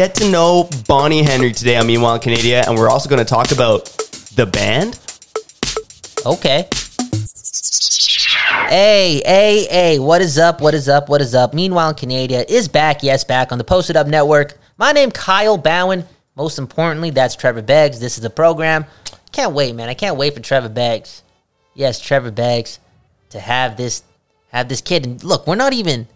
get to know Bonnie Henry today on Meanwhile in Canada, and we're also going to talk about the band. Okay. Hey, hey, hey, what is up? What is up? What is up? Meanwhile, Canada is back. Yes, back on the Posted Up Network. My name Kyle Bowen. Most importantly, that's Trevor Beggs. This is the program. Can't wait, man. I can't wait for Trevor Beggs. Yes, Trevor Beggs to have this have this kid. And look, we're not even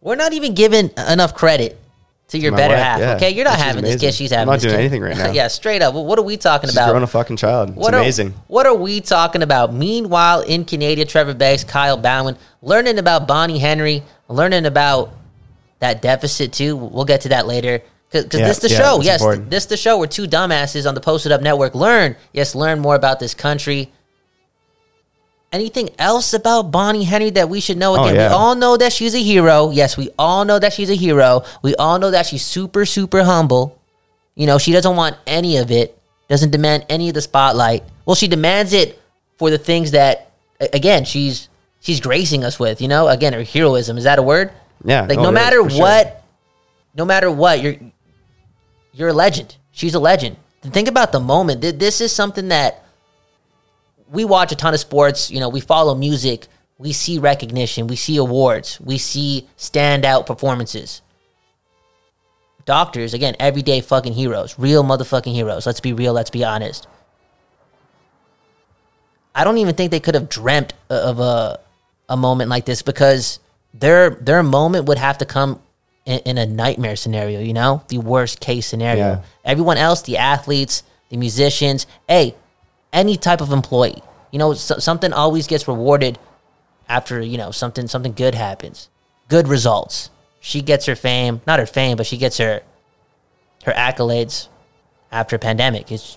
we're not even given enough credit to your better wife, half. yeah. Okay, you're not having this kid. She's I'm having not this doing kid. anything right now. yeah, straight up. What are we talking She's about? growing a fucking child. It's What amazing. Are, what are we talking about? Meanwhile, in Canada, Trevor Banks, Kyle Bowen, learning about Bonnie Henry, learning about that deficit too. We'll get to that later. Because Yeah, this the yeah, show. Yes, important. this the show where two dumbasses on the Posted Up Network learn. Yes, learn more about this country. Anything else about Bonnie Henry that we should know? Oh, Again, yeah. we all know that she's a hero. Yes, we all know that she's a hero. We all know that she's super, super humble. You know, she doesn't want any of it, doesn't demand any of the spotlight. Well, she demands it for the things that, again, she's she's gracing us with. You know, again, her heroism is that a word? Yeah, Like oh, no, no matter for sure. what, no matter what, you're you're a legend. She's a legend. Think about the moment. This is something that we watch a ton of sports. You know, we follow music. We see recognition. We see awards. We see standout performances. Doctors, again, everyday fucking heroes, real motherfucking heroes. Let's be real. Let's be honest. I don't even think they could have dreamt of a a moment like this because their their moment would have to come in, in a nightmare scenario. You know, the worst case scenario. Yeah. Everyone else, the athletes, the musicians, hey, any type of employee. You know, so, something always gets rewarded after you know something something good happens, good results. She gets her fame, not her fame, but she gets her her accolades after a pandemic. It's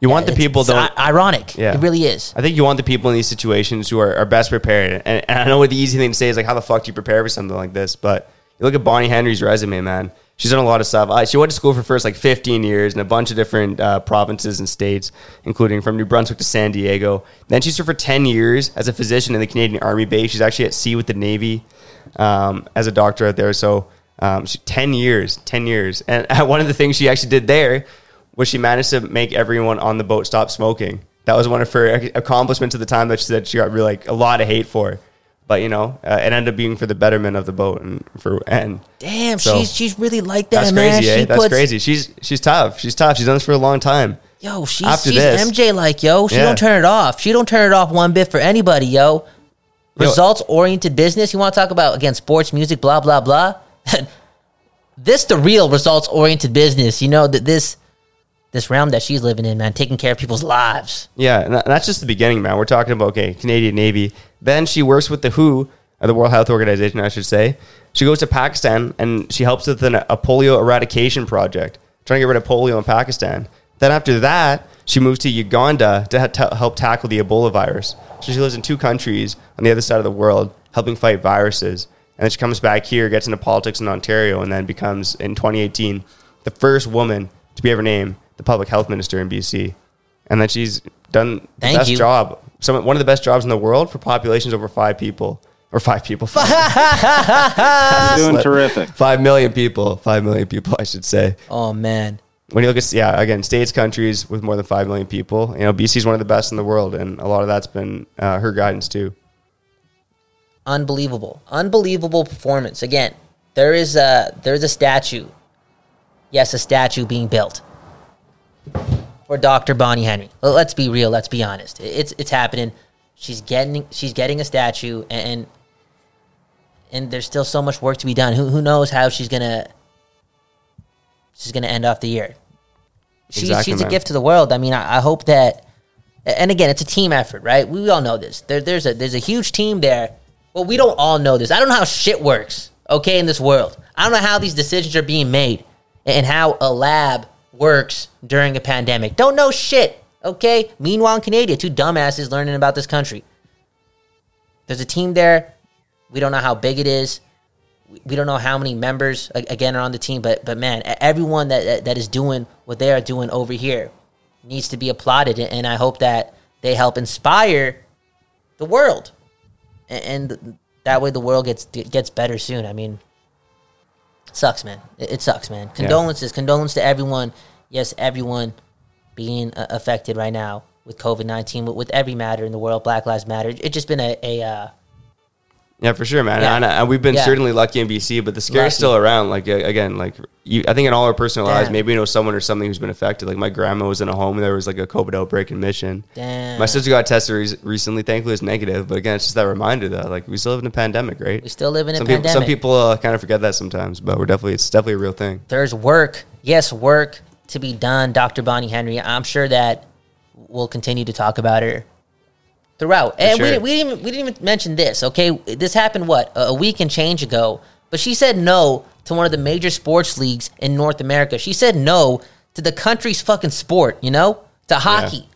You want the people it's don't. ironic. Yeah. It really is. I think you want the people in these situations who are, are best prepared. And, and I know what the easy thing to say is like, how the fuck do you prepare for something like this? But you look at Bonnie Henry's resume, man. She's done a lot of stuff. She went to school for first like 15 years in a bunch of different uh, provinces and states, including from New Brunswick to San Diego. Then she served for 10 years as a physician in the Canadian Army base. She's actually at sea with the Navy um, as a doctor out there. So um, she, 10 years, 10 years. And one of the things she actually did there was she managed to make everyone on the boat stop smoking. That was one of her accomplishments at the time that she said she got really, like a lot of hate for. But you know, uh, it ended up being for the betterment of the boat and for and Damn, So, she's she's really like that, that's man. crazy. Eh? That's puts, crazy. She's she's tough. She's tough. She's done this for a long time. Yo, she's After she's this- MJ like yo. She Yeah. don't turn it off. She don't turn it off one bit for anybody, yo. Yo. Results oriented business. You want to talk about again sports, music, blah blah blah. this the real results oriented business. You know that this this realm that she's living in, man, taking care of people's lives. Yeah, and that's just the beginning, man. We're talking about okay, Canadian Navy. Then she works with the WHO, the World Health Organization, I should say. She goes to Pakistan and she helps with an, a polio eradication project, trying to get rid of polio in Pakistan. Then after that, she moves to Uganda to, ha- to help tackle the Ebola virus. So she lives in two countries on the other side of the world, helping fight viruses. And then she comes back here, gets into politics in Ontario, and then becomes in 2018 the first woman to be ever named the public health minister in BC. And that she's done the Thank best you. job, some one of the best jobs in the world for populations over five people or five people, five, Doing terrific. five million people, five million people, I should say. Oh man, When you look at yeah, again, states, countries with more than five million people, you know, BC is one of the best in the world, and a lot of that's been uh, her guidance too. unbelievable, unbelievable performance. Again, there is a there is a statue. Yes, a statue being built for Dr. Bonnie Henry. Let's be real. Let's be honest. It's it's happening. She's getting she's getting a statue, and and there's still so much work to be done. Who who knows how she's gonna she's gonna end off the year. She's Exactly, she's a gift to the world. I mean, I, I hope that. And again, it's a team effort, right? We all know this. There, there's a there's a huge team there. Well, we don't all know this. I don't know how shit works. Okay, in this world, I don't know how these decisions are being made and how a lab works during a pandemic. Don't know shit. Okay. Meanwhile, in Canada, two dumbasses learning about this country. There's a team there. We don't know how big it is. We- don't know how many members again are on the team, but but man, everyone that- that is doing what they are doing over here needs to be applauded, and I hope that they help inspire the world, and that way the world gets gets better soon. I mean, sucks, man. It, it sucks, man. Condolences, condolences to everyone. Yes, everyone being uh, affected right now with COVID nineteen, with, with every matter in the world, Black Lives Matter. It's just been a, a uh, Yeah, for sure, man. Yeah. And, and we've been Yeah. certainly lucky in BC, but the scare Lucky. still around. Like again, like you, I think in all our personal lives, maybe we know someone or something who's been affected. Like my grandma was in a home, and there was like a COVID outbreak in Mission. damn. My sister got tested re- recently. Thankfully, it's negative. But again, it's just that reminder that like we still live in a pandemic, right? we still live in a some people, pandemic. some people uh, kind of forget that sometimes, but we're definitely it's definitely a real thing. there's work, yes, work to be done, Dr. Bonnie Henry. I'm sure that we'll continue to talk about her throughout. and we, sure. we, didn't, even- we didn't even mention this, okay? This happened, what, a a week and change ago? But she said no to one of the major sports leagues in North America. She said no to the country's fucking sport, you know? To hockey.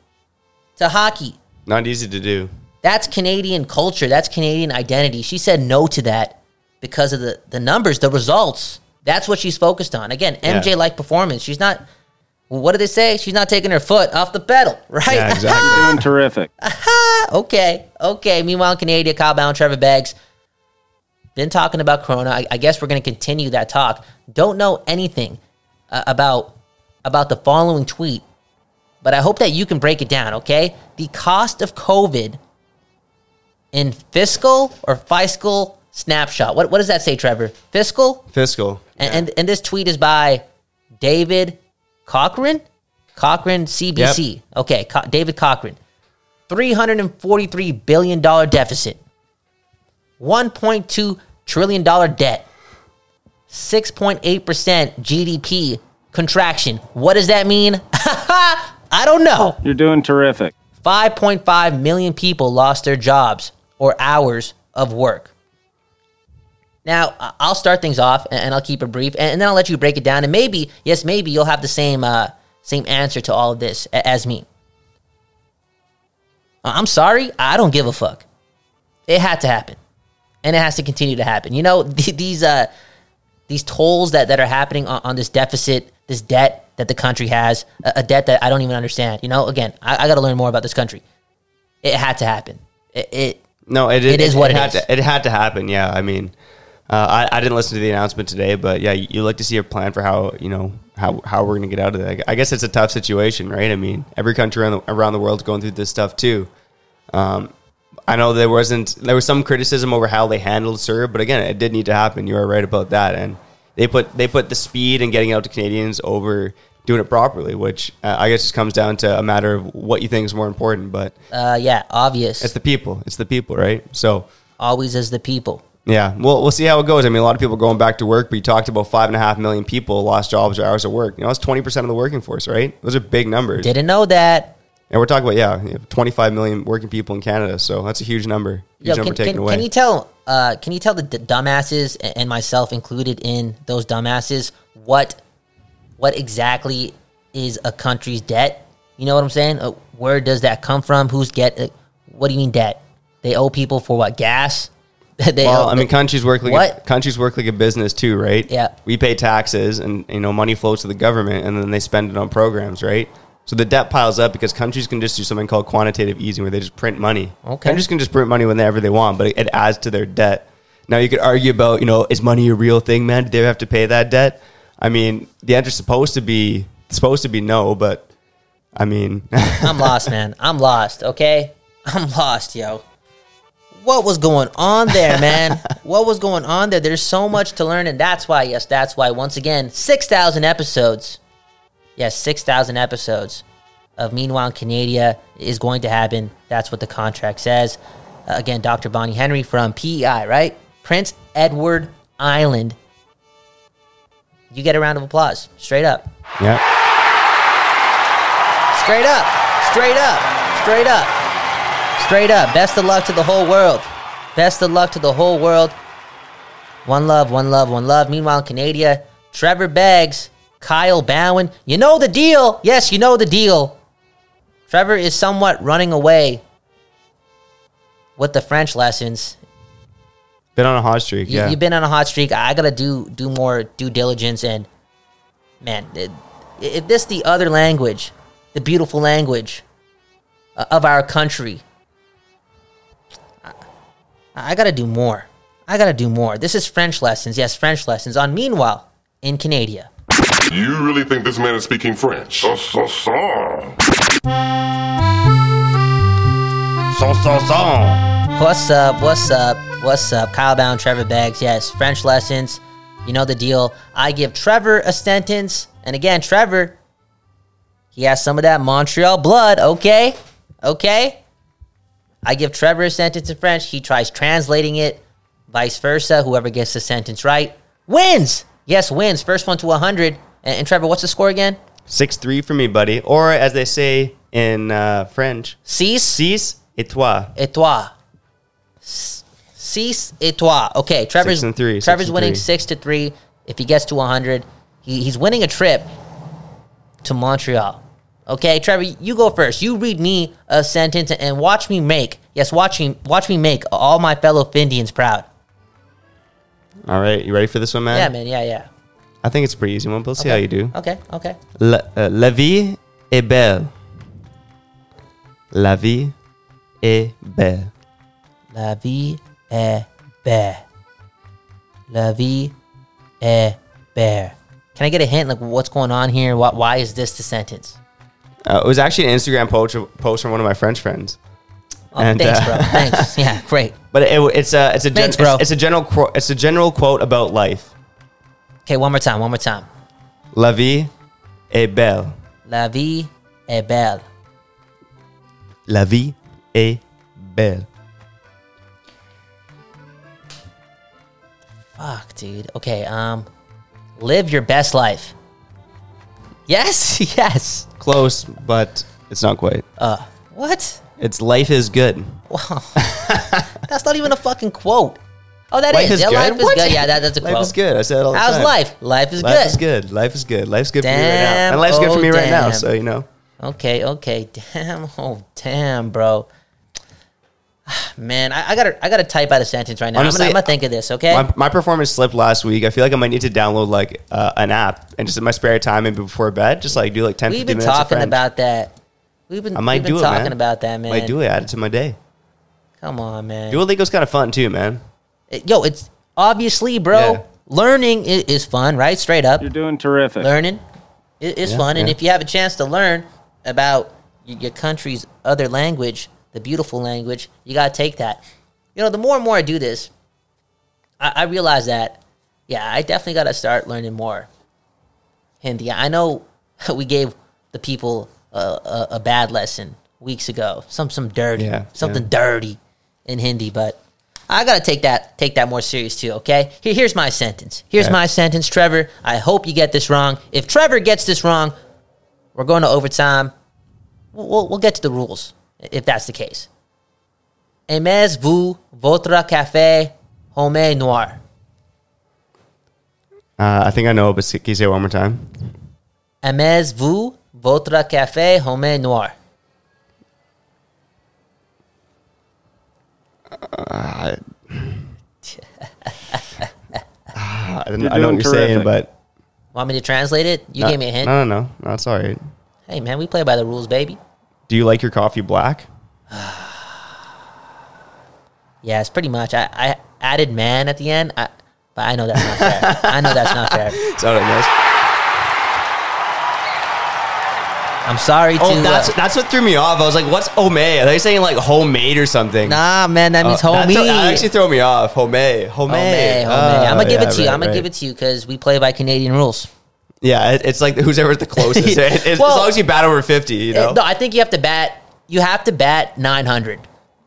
To hockey. Not easy to do. That's Canadian culture. That's Canadian identity. She said no to that because of the, the numbers, the results. That's what she's focused on. Again, MJ like performance. She's not, well, what do they say? She's not taking her foot off the pedal, right? Yeah, exactly. You're doing terrific. okay, okay. Meanwhile, in Canada, Kyle Bowen, Trevor Beggs, been talking about Corona. I, I guess we're going to continue that talk. Don't know anything uh, about about the following tweet, but I hope that you can break it down. Okay, the cost of COVID in fiscal or fiscal snapshot. What what does that say, Trevor? Fiscal. Fiscal. And, and and this tweet is by David Cochrane, Cochrane CBC. Okay, Co- David Cochrane. Three hundred and forty-three billion dollar deficit, one point two trillion dollar debt, six point eight percent GDP contraction. What does that mean? I don't know. You're doing terrific. 5.5 million people lost their jobs or hours of work. Now, I'll start things off and I'll keep it brief and then I'll let you break it down and maybe, yes, maybe you'll have the same uh, same answer to all of this as me. Uh, I'm sorry, I don't give a fuck. It had to happen. And it has to continue to happen. You know, th- these uh these tolls that, that are happening on, on this deficit, this debt that the country has, a, a debt that I don't even understand. You know, again, I, I got to learn more about this country. It had to happen. It, it No, it, It is what it had is. To, it had to happen. Yeah, I mean, uh, I, I didn't listen to the announcement today, but yeah, you, you like to see a plan for how you know how how we're going to get out of it. I guess it's a tough situation, right? I mean, every country around the, around the world is going through this stuff too. Um, I know there wasn't there was some criticism over how they handled CERB, but again, it did need to happen. You are right about that, and they put they put the speed and getting out to Canadians over doing it properly, which uh, I guess just comes down to a matter of what you think is more important. But uh, yeah, obvious. it's the people, it's the people, right? So. Always as the people. Yeah, well, we'll see how it goes. I mean, a lot of people going back to work, but you talked about five and a half million people lost jobs or hours of work. You know, that's twenty percent of the working force, right? Those are big numbers. Didn't know that. And we're talking about yeah, twenty-five million working people in Canada, so that's a huge number. Huge Yo, number can, taken can, away. can you tell? Uh, can you tell the d- dumbasses and myself included in those dumbasses what what exactly is a country's debt? You know what I'm saying? Uh, where does that come from? Who's get? Uh, what do you mean debt? They owe people for what? Gas? they well, I mean, countries work like What? A, countries work like a business too, right? Yeah. We pay taxes, and you know, money flows to the government, and then they spend it on programs, right? So the debt piles up because countries can just do something called quantitative easing, where they just print money. Okay. Countries can just print money whenever they want, but it, it adds to their debt. Now you could argue about, you know, is money a real thing, man? Do they have to pay that debt? I mean, the answer's supposed to be supposed to be no, but I mean, I'm lost, man. I'm lost. Okay, I'm lost, yo. What was going on there, man? what was going on there? There's so much to learn, and that's why, yes, that's why. Once again, six thousand episodes. Yes, six thousand episodes of Meanwhile in Canada is going to happen. That's what the contract says. Uh, again, Dr. Bonnie Henry from PEI, right? Prince Edward Island. You get a round of applause, straight up. yeah. Straight up. Straight up. Straight up. Straight up. Best of luck to the whole world. Best of luck to the whole world. One love, one love, one love. Meanwhile, Canada, Trevor Beggs, Kyle Bowen. You know the deal. Yes, you know the deal. Trevor is somewhat running away with the French lessons. Been on a hot streak, You, yeah. You've been on a hot streak. I gotta do do more due diligence and man, if this the other language, the beautiful language uh, of our country, I gotta do more. I gotta do more. This is French lessons. Yes, French lessons on Meanwhile in Canada. You really think this man is speaking French? So, so, so. Son, son, son. What's up? What's up? What's up? Kyle Bowen, Trevor Beggs. Yes, French lessons. You know the deal. I give Trevor a sentence. And again, Trevor, he has some of that Montreal blood. Okay. Okay. I give Trevor a sentence in French. He tries translating it. Vice versa. Whoever gets the sentence right wins. Yes, wins. First one to 100. And, and Trevor, what's the score again? 6 3 for me, buddy. Or as they say in uh, French, Six six et toi. et toi. Six et toi. Okay, Trevor's Six and three, six Trevor's and winning three. six to three. If he gets to 100, he, he's winning a trip to Montreal. Okay, Trevor, you go first. You read me a sentence and watch me make yes, watch me watch me make all my fellow Findians proud. All right, you ready for this one, man? Yeah, man. Yeah, yeah. I think it's a pretty easy one, but we'll see how you do. Okay, okay. La, uh, la vie est belle. La vie est belle. La vie est belle. La vie est belle. Can I get a hint? Like, what's going on here? Why, why is this the sentence? Uh, it was actually an Instagram post, post from one of my French friends. Oh, And, thanks, uh, bro. Thanks. Yeah, great. But it, it's a it's a gen- Thanks, bro. It's, it's a general quote. It's a general quote about life. Okay, one more time. One more time. La vie est belle. La vie est belle. La vie est belle. Fuck, dude. Okay, um, live your best life. Yes, yes. Close, but it's not quite. Uh, what? It's life is good. Wow, that's not even a fucking quote. Oh, that Life is. is Yeah, life is What? good. Yeah, that, that's a Life quote. Life is good. I said it all the time. How's time. life? Life is Life good. Life is good. Life is good. Life's good for me right now. And life's good for oh, me right now. So you know. Okay, okay. Damn. Oh, damn, bro. Man, I, I gotta, I gotta type out a sentence right now. Honestly, I'm, gonna, I'm gonna think of this. Okay. My, my performance slipped last week. I feel like I might need to download like uh, an app and just in my spare time, maybe before bed, just like do like 10, We've been minutes. talking about that. We've been, I might we've been do it, talking man. about that, man. I might do it. Add it to my day. Come on, man. Duolingo's kind of fun too, man. It- Yo, it's obviously, bro. Yeah. Learning is, is fun, right? Straight up, You're doing terrific. learning i- is Yeah, fun, and if you have a chance to learn about your country's other language, the beautiful language, you gotta take that. You know, the more and more I do this, I, I realize that, yeah, I definitely gotta start learning more Hindi. I know we gave the people a, a, a bad lesson weeks ago, some some dirty, Yeah, something yeah. dirty in Hindi, but I gotta take that take that more serious too. Okay, Here, here's my sentence. Here's Okay. my sentence, Trevor. I hope you get this wrong. If Trevor gets this wrong, we're going to overtime. We'll, we'll, we'll get to the rules if that's the case. Aimez-vous votre café homme noir? Uh, I think I know, but can you say it one more time? Aimez-vous votre café homme noir? I, didn't, I know what you're saying, but Want me to translate it? You no, gave me a hint. No, no, no, no. It's all right. Hey man, we play by the rules, baby. Do you like your coffee black? Yeah, it's pretty much. I, I added man at the end, I, but I know that's not fair. I know that's not fair. Is that what it is? I'm sorry to. Oh, that's uh, that's what threw me off. I was like, "What's homemade?" Are they saying like homemade or something? nah, man, that Uh, means that's- homie. That actually threw me off. Homemade, homemade. Homie, homie. I'm gonna give yeah, it to you. right, I'm gonna right. give it to you because we play by Canadian rules. Yeah, it, it's like who's ever the closest. It- it's, Well- as long as you bat over fifty, you know. No, I think you have to bat. You have to bat 900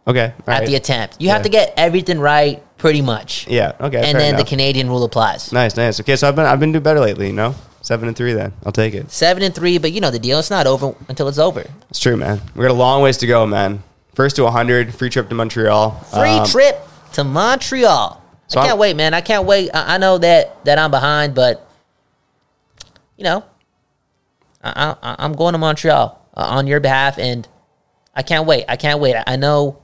okay, at right. the attempt. You have Yeah. to get everything right, pretty much. Yeah, okay. and then the enough. Canadian rule applies. nice, nice. Okay, so I've been I've been doing better lately. You know, seven and three. Then I'll take it. Seven and three, but you know the deal. It's not over until it's over. It's true, man. We got a long ways to go, man. First to 100, free trip to Montreal. Free Um, trip to Montreal. so I can't I'm- wait, man. I can't wait. I, I know that that I'm behind, but you know, I, I, I'm going to Montreal uh, on your behalf, and I can't wait. I can't wait. I, I know.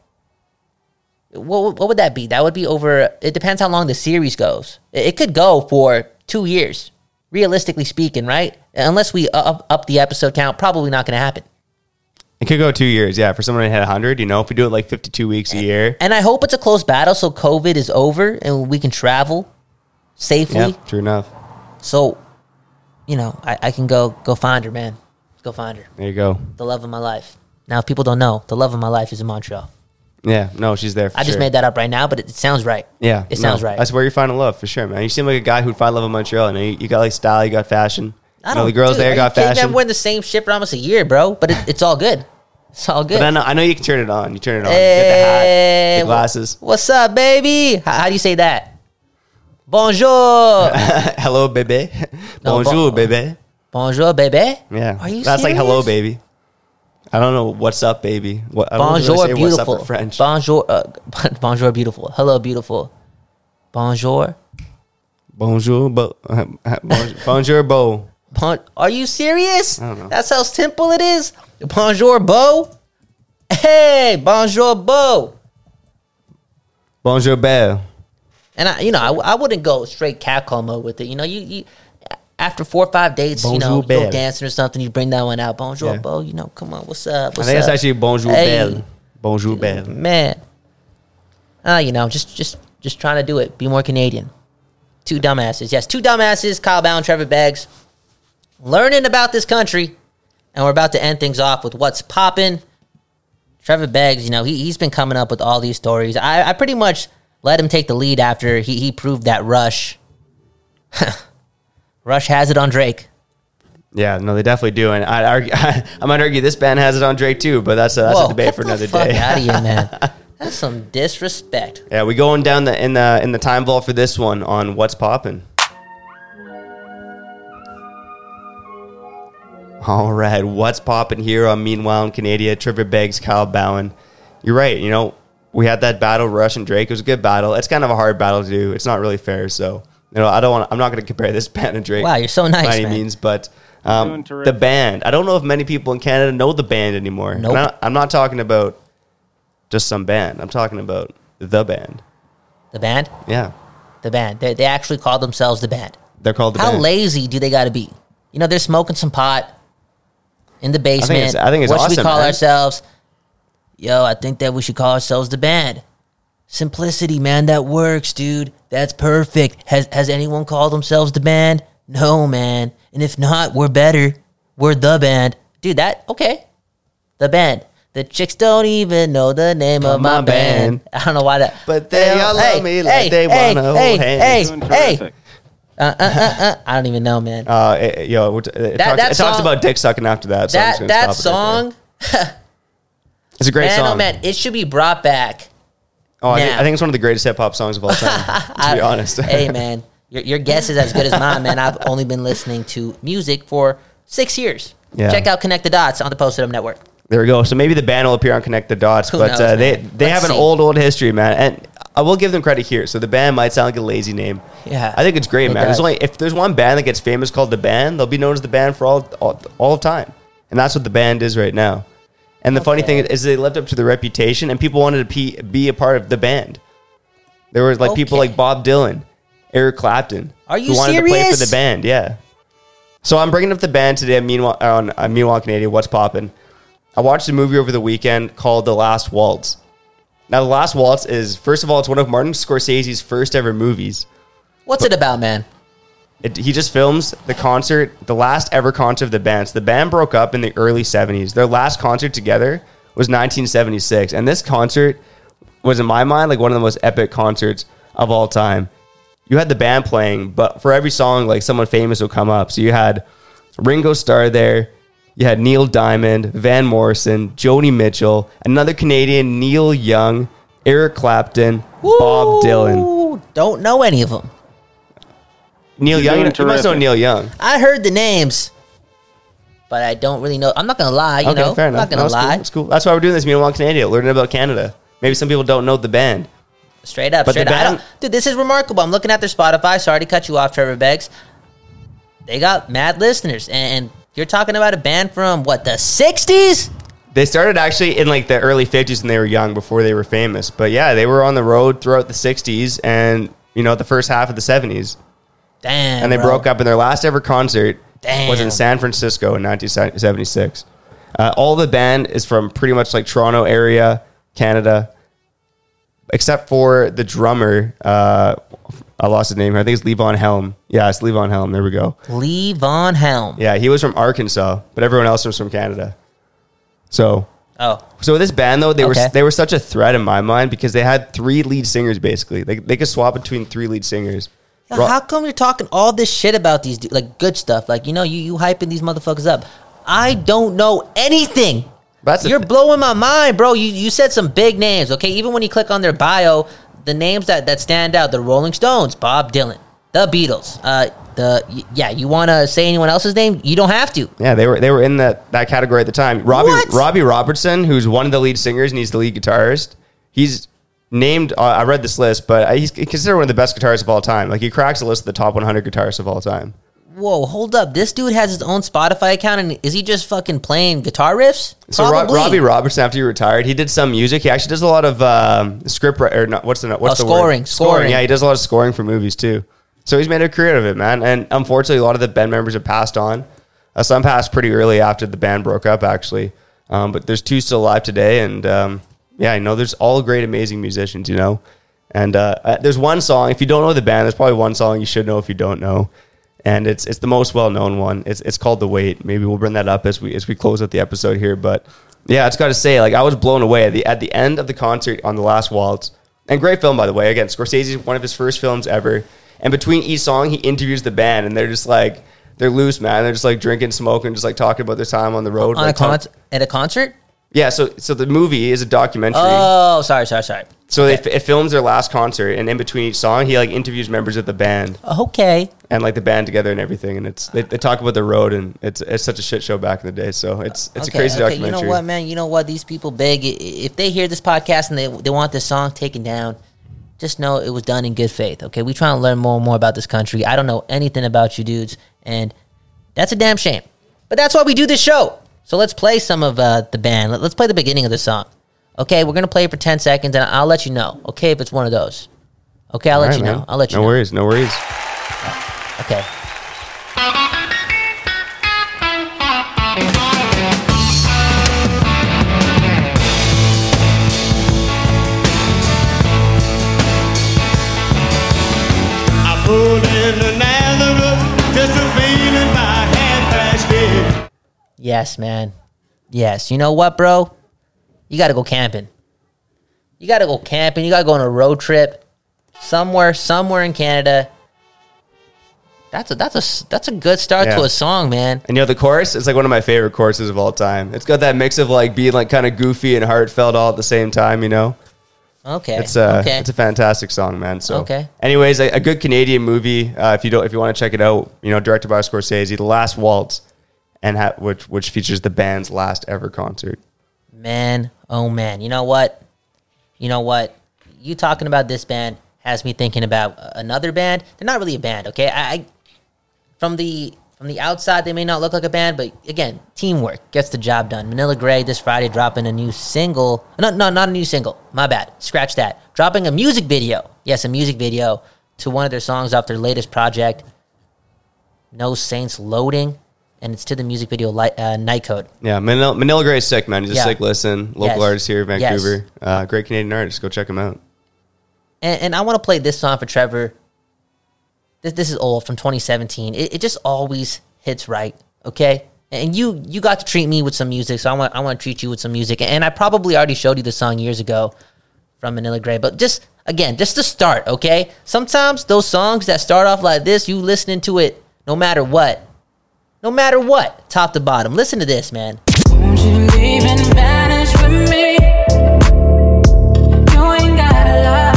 What, what would that be? That would be over. It depends how long the series goes. It, it could go for two years, realistically speaking, right? Unless we up, up the episode count, probably not going to happen. It could go two years, yeah. For someone to hit 100, you know, if we do it like 52 weeks a year. And I hope it's a close battle so COVID is over and we can travel safely. Yeah, true enough. So, you know, I, I can go go find her, man. Go find her. There you go. The love of my life. Now, if people don't know, the love of my life is in Montreal. Yeah, no, she's there. For I just sure. made that up right now, but it, it sounds right. Yeah, it no, sounds right. That's where you're finding love for sure, man. You seem like a guy who'd find love in Montreal. And you, you got like style, you got fashion. I don't. know, the girls dude, there are got you fashion. I'm wearing the same shit for almost a year, bro. But it, it's all good. It's all good. But I know, I know you can turn it on. You turn it on. You get the hat, Hey, the glasses. What's up, baby? How, how do you say that? Bonjour. hello, baby. No, Bonjour, bon- baby. Bonjour, baby. Yeah, Are you That's like hello, baby. I don't know what's up, baby. What, I don't I Bonjour, say beautiful. What's up in French? Bonjour, uh, bonjour, beautiful. Hello, beautiful. Bonjour. Bonjour, bo, bonjour, bonjour, bo. Bon- Are you serious? I don't know. That's how simple it is. Bonjour, Bo. Hey, bonjour, Bo. Bonjour, belle. And I, you know, I, I wouldn't go straight catcall mode with it. You know, you, you after four or five dates, you know, Bonjour, you go dancing or something, you bring that one out. Bonjour, Yeah. Bo. You know, come on, what's up? I What's think it's actually bonjour, Hey. belle. Bonjour, belle. man. Uh, you know, just just just trying to do it. Be more Canadian. Two dumbasses. Yes, two dumbasses, Kyle Bowen, Trevor Beggs. Learning about this country. And we're about to end things off with what's popping. Trevor Beggs, you know, he, he's been coming up with all these stories. I, I pretty much let him take the lead after he, he proved that Rush. Rush has it on Drake. Yeah, no, they definitely do, and I argue, I might argue this band has it on Drake too, but that's a, that's a Whoa, debate get for the another fuck day. out of here, man. That's some disrespect. Yeah, we going down the in the in the time vault for this one on what's popping. All right, what's popping here on Meanwhile in Canada? Trevor Beggs, Kyle Bowen. You're right. You know, we had that battle, Rush and Drake. It was a good battle. It's kind of a hard battle to do. It's not really fair. So, you know, I don't want. I'm not going to compare this band to Drake. Wow, you're so nice, by any man. means. But um, the band. I don't know if many people in Canada know the band anymore. And Nope. I- I'm not talking about just some band. I'm talking about the band. The band? Yeah, The band. They, they actually call themselves the band. they're called the How band. lazy do they got to be? You know, they're smoking some pot in the basement. it's- I think it's what should we call man. ourselves? Yo, I think that we should call ourselves the band. Simplicity, man, that works, dude. That's perfect. Has has anyone called themselves the band? No, man. And if not, we're better. We're the band, dude. That okay? The band. The chicks don't even know the name of my, my band. band. I don't know why that. But they all love me like they hey, wanna hold hey, hands. Doing Hey, hey, terrific. Uh, uh, uh, I don't even know, man. Uh, eh, eh, it, yo, it, it, talks, that it talks about dick sucking after that. So that that stop it right song, it's a great man, song. oh man, it should be brought back. Oh, I, think. I think it's one of the greatest hip hop songs of all time. to be honest. hey, man, your, your guess is as good as mine, man. I've only been listening to music for six years. Yeah. Check out Connect the Dots on the Post Up Network. There we go. So maybe the band will appear on Connect the Dots, Who but knows, uh, they they Let's have an see. old old history, man. And I will give them credit here. So the band might sound like a lazy name. Yeah, I think it's great, it man. There's only if there's one band that gets famous called the band, they'll be known as the band for all all, all time, and that's what the band is right now. And the funny thing is, they lived up to their reputation, and people wanted to be, be a part of the band. There were like people like Bob Dylan, Eric Clapton, Are you who wanted to play for the band. Yeah. So I'm bringing up the band today. Meanwhile, on uh, Meanwhile Canadian, what's poppin'? I watched a movie over the weekend called The Last Waltz. Now, The Last Waltz is first of all, it's one of Martin Scorsese's first ever movies. What's it about, man? It, he just films the concert, the last ever concert of the band. So the band broke up in the early 70s. Their last concert together was 1976. And this concert was, in my mind, like one of the most epic concerts of all time. You had the band playing, but for every song, like someone famous would come up. So you had Ringo Starr there. You had Neil Diamond, Van Morrison, Joni Mitchell, another Canadian, Neil Young, Eric Clapton, Bob Dylan. Don't know any of them. Neil You're Young, you must know. Neil Young. I heard the names, but I don't really know. I'm not gonna lie. You know, fair I'm enough. not gonna No, that's lie. Cool. That's cool. That's why we're doing this. Meanwhile, Canada, learning about Canada. Maybe some people don't know the band. Straight up, But the straight up. I band- don't, dude, this is remarkable. I'm looking at their Spotify. Sorry to cut you off, Trevor Beggs. They got mad listeners, and you're talking about a band from what the '60s? They started actually in like the early 50s when they were young before they were famous. But yeah, they were on the road throughout the 60s and, you know, the first half of the 70s. Damn, And they bro. broke up, and their last ever concert was in San Francisco in 1976. Uh, all the band is from pretty much like Toronto area, Canada, except for the drummer. Uh, I lost his name. here. I think it's Levon Helm. Yeah, it's Levon Helm. There we go. Levon Helm. Yeah, he was from Arkansas, but everyone else was from Canada. So, Oh, so this band though, they Okay. were they were such a threat in my mind because they had three lead singers basically. They they could swap between three lead singers. Yo, how come you're talking all this shit about these, du- like good stuff? Like you know, you you hyping these motherfuckers up. I don't know anything. That's you're th- blowing my mind, bro. You you said some big names, okay? Even when you click on their bio, the names that that stand out: the Rolling Stones, Bob Dylan, the Beatles. Uh, the yeah, you want to say anyone else's name? You don't have to. Yeah, they were they were in that that category at the time. Robbie What? Robbie Robertson, who's one of the lead singers and he's the lead guitarist. He's named. Uh, I read this list, but he's considered one of the best guitarists of all time. Like he cracks the list of the top 100 guitarists of all time. Whoa, hold up! This dude has his own Spotify account, and is he just fucking playing guitar riffs? So Ro- Robbie Robertson, after he retired, he did some music. He actually does a lot of um, script ri- or not, what's the what's Oh, the scoring, word? scoring. Yeah, he does a lot of scoring for movies too. So he's made a career out of it, man. And unfortunately, a lot of the band members have passed on. Uh, some passed pretty early after the band broke up, actually. Um, but there's two still alive today, and um, yeah, I know there's all great, amazing musicians, you know. And uh, uh, there's one song. If you don't know the band, there's probably one song you should know if you don't know. And it's it's the most well known one. It's it's called "The Weight." Maybe we'll bring that up as we as we close out the episode here. But yeah, it's got to say, like I was blown away at the at the end of the concert on the last waltz. And great film, by the way. Again, Scorsese's one of his first films ever. And between each song, he interviews the band, and they're just like they're loose, man. They're just like drinking, smoking, just like talking about their time on the road. on a like, talk- at a concert. Yeah, so so the movie is a documentary. Oh, sorry, sorry, sorry. so they it films their last concert, and in between each song, he like interviews members of the band Okay. and like the band together and everything. And it's they, they talk about the road, and it's it's such a shit show back in the day. So it's it's okay, a crazy okay. documentary. You know what, man? You know what? These people beg. If they hear this podcast and they they want this song taken down, just know it was done in good faith. Okay, we trying to learn more and more about this country. I don't know anything about you dudes, and that's a damn shame. But that's why we do this show. So let's play some of uh, the band. Let, us play the beginning of the song. Okay, we're gonna play it for ten seconds, and I'll let you know. Okay, if it's one of those. Okay, I'll All let right, you know. I'll let you know. no know. worries, no worries. Okay. I pulled Yes, man. Yes. You know what, bro? You got to go camping. You got to go camping. You got to go on a road trip somewhere, somewhere in Canada. That's a that's a that's a good start to a song, man. And you know the chorus? It's like one of my favorite choruses of all time. It's got that mix of like being like kind of goofy and heartfelt all at the same time. You know, Okay. it's a okay. it's a fantastic song, man. So Okay. Anyways, a, a good Canadian movie. Uh, if you don't, if you want to check it out, you know, directed by Scorsese, The Last Waltz, and ha- which which features the band's last ever concert. man, oh man. You know what? You know what? You talking about this band has me thinking about uh, another band. They're not really a band, okay? I, I from the from the outside they may not look like a band, but again, teamwork gets the job done. Manila Grey this Friday dropping a new single. No, no, not a new single. My bad. Scratch that. Dropping a music video. Yes, a music video to one of their songs off their latest project. No Saints Loading, and it's to the music video uh, Night Code. Yeah, Manila, Manila Grey's sick, man. He's a Yeah. sick listen. Local Yes. artist here in Yes. Vancouver. Uh, great Canadian artist. Go check him out. and, and I want to play this song for Trevor. This this is old from 2017. It, it just always hits right, okay? And you you got to treat me with some music, so I want I want to treat you with some music. And I probably already showed you the song years ago from Manila Grey, but just again, just to start, okay? Sometimes those songs that start off like this, you listening to it no matter what, no matter what, top to bottom. Listen to this, man. Won't you leave and vanish with me? You ain't gotta lie.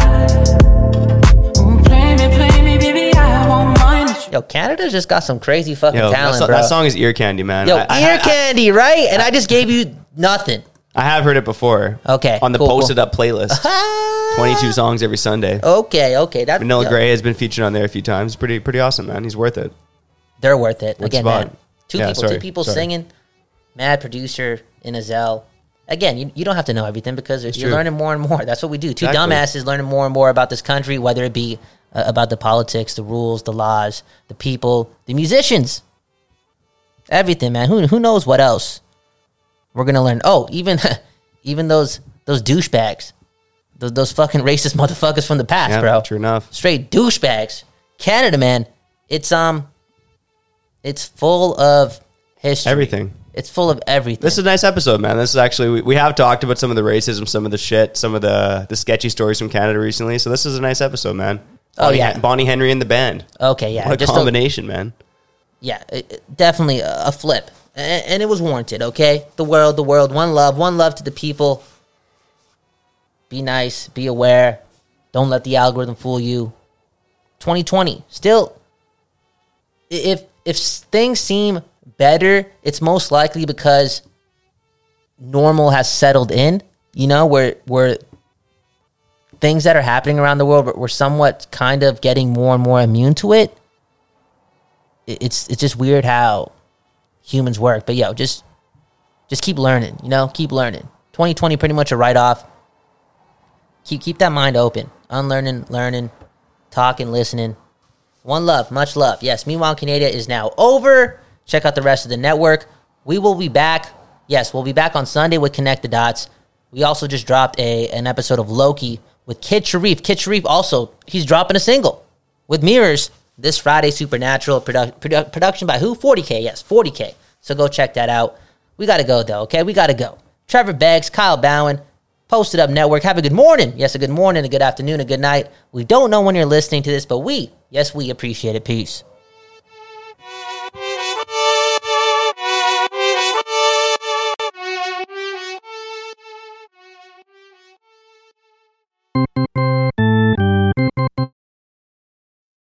Play me, play me, baby, I won't mind. Yo, Canada's just got some crazy fucking Yo, that, talent, so- bro. that song is ear candy, man. Yo, I, I ear ha- candy, right? And I just gave you nothing. I have heard it before. Okay, On the cool, cool. posted up playlist. 22 songs every Sunday. Okay, okay. That Manila yo, Grey has been featured on there a few times. Pretty pretty awesome, man. He's worth it. They're worth it. Again, man. Two Yeah, people, sorry, two people sorry. singing. Mad producer in a Zell. Again, you, you don't have to know everything because you're true. learning more and more. That's what we do. Two Exactly. dumbasses learning more and more about this country, whether it be uh, about the politics, the rules, the laws, the people, the musicians, everything, man. Who who knows what else we're gonna learn? Oh, even even those those douchebags Th- those fucking racist motherfuckers from the past, Yeah, bro. true enough. Straight douchebags. Canada, man, it's um, it's full of history. Everything. It's full of everything. This is a nice episode, man. This is actually we, we have talked about some of the racism, some of the shit, some of the the sketchy stories from Canada recently. So this is a nice episode, man. Oh, Bonnie, yeah. Bonnie Henry and the band. okay, yeah, What a just a- combination, man. yeah, it- it- definitely a a flip, A- and it was warranted. Okay, the world, the world, one love, one love to the people. Be nice, be aware, don't let the algorithm fool you. 2020, still, if if things seem better, it's most likely because normal has settled in. You know, where where things that are happening around the world, we're- we're somewhat kind of getting more and more immune to it it- it's it's just weird how humans work. But yo, just just keep learning, you know, keep learning. 2020 pretty much a write off. Keep keep that mind open. Unlearning, learning, talking, listening. One love, much love. Yes, Meanwhile Canada is now over. Check out the rest of the network. We will be back. Yes, we'll be back on Sunday with Connect the Dots. We also just dropped a an episode of Loki with Kid Sharif. Kid Sharif also he's dropping a single with Mirrors this Friday. Supernatural produ- produ- production by who? 40k. Yes, 40k. So go check that out. We got to go though. Okay, we got to go. Trevor Beggs, Kyle Bowen, Posted Up Network. Have a good morning. Yes, a good morning, a good afternoon, a good night. We don't know when you're listening to this, but we, yes, we appreciate it. Peace.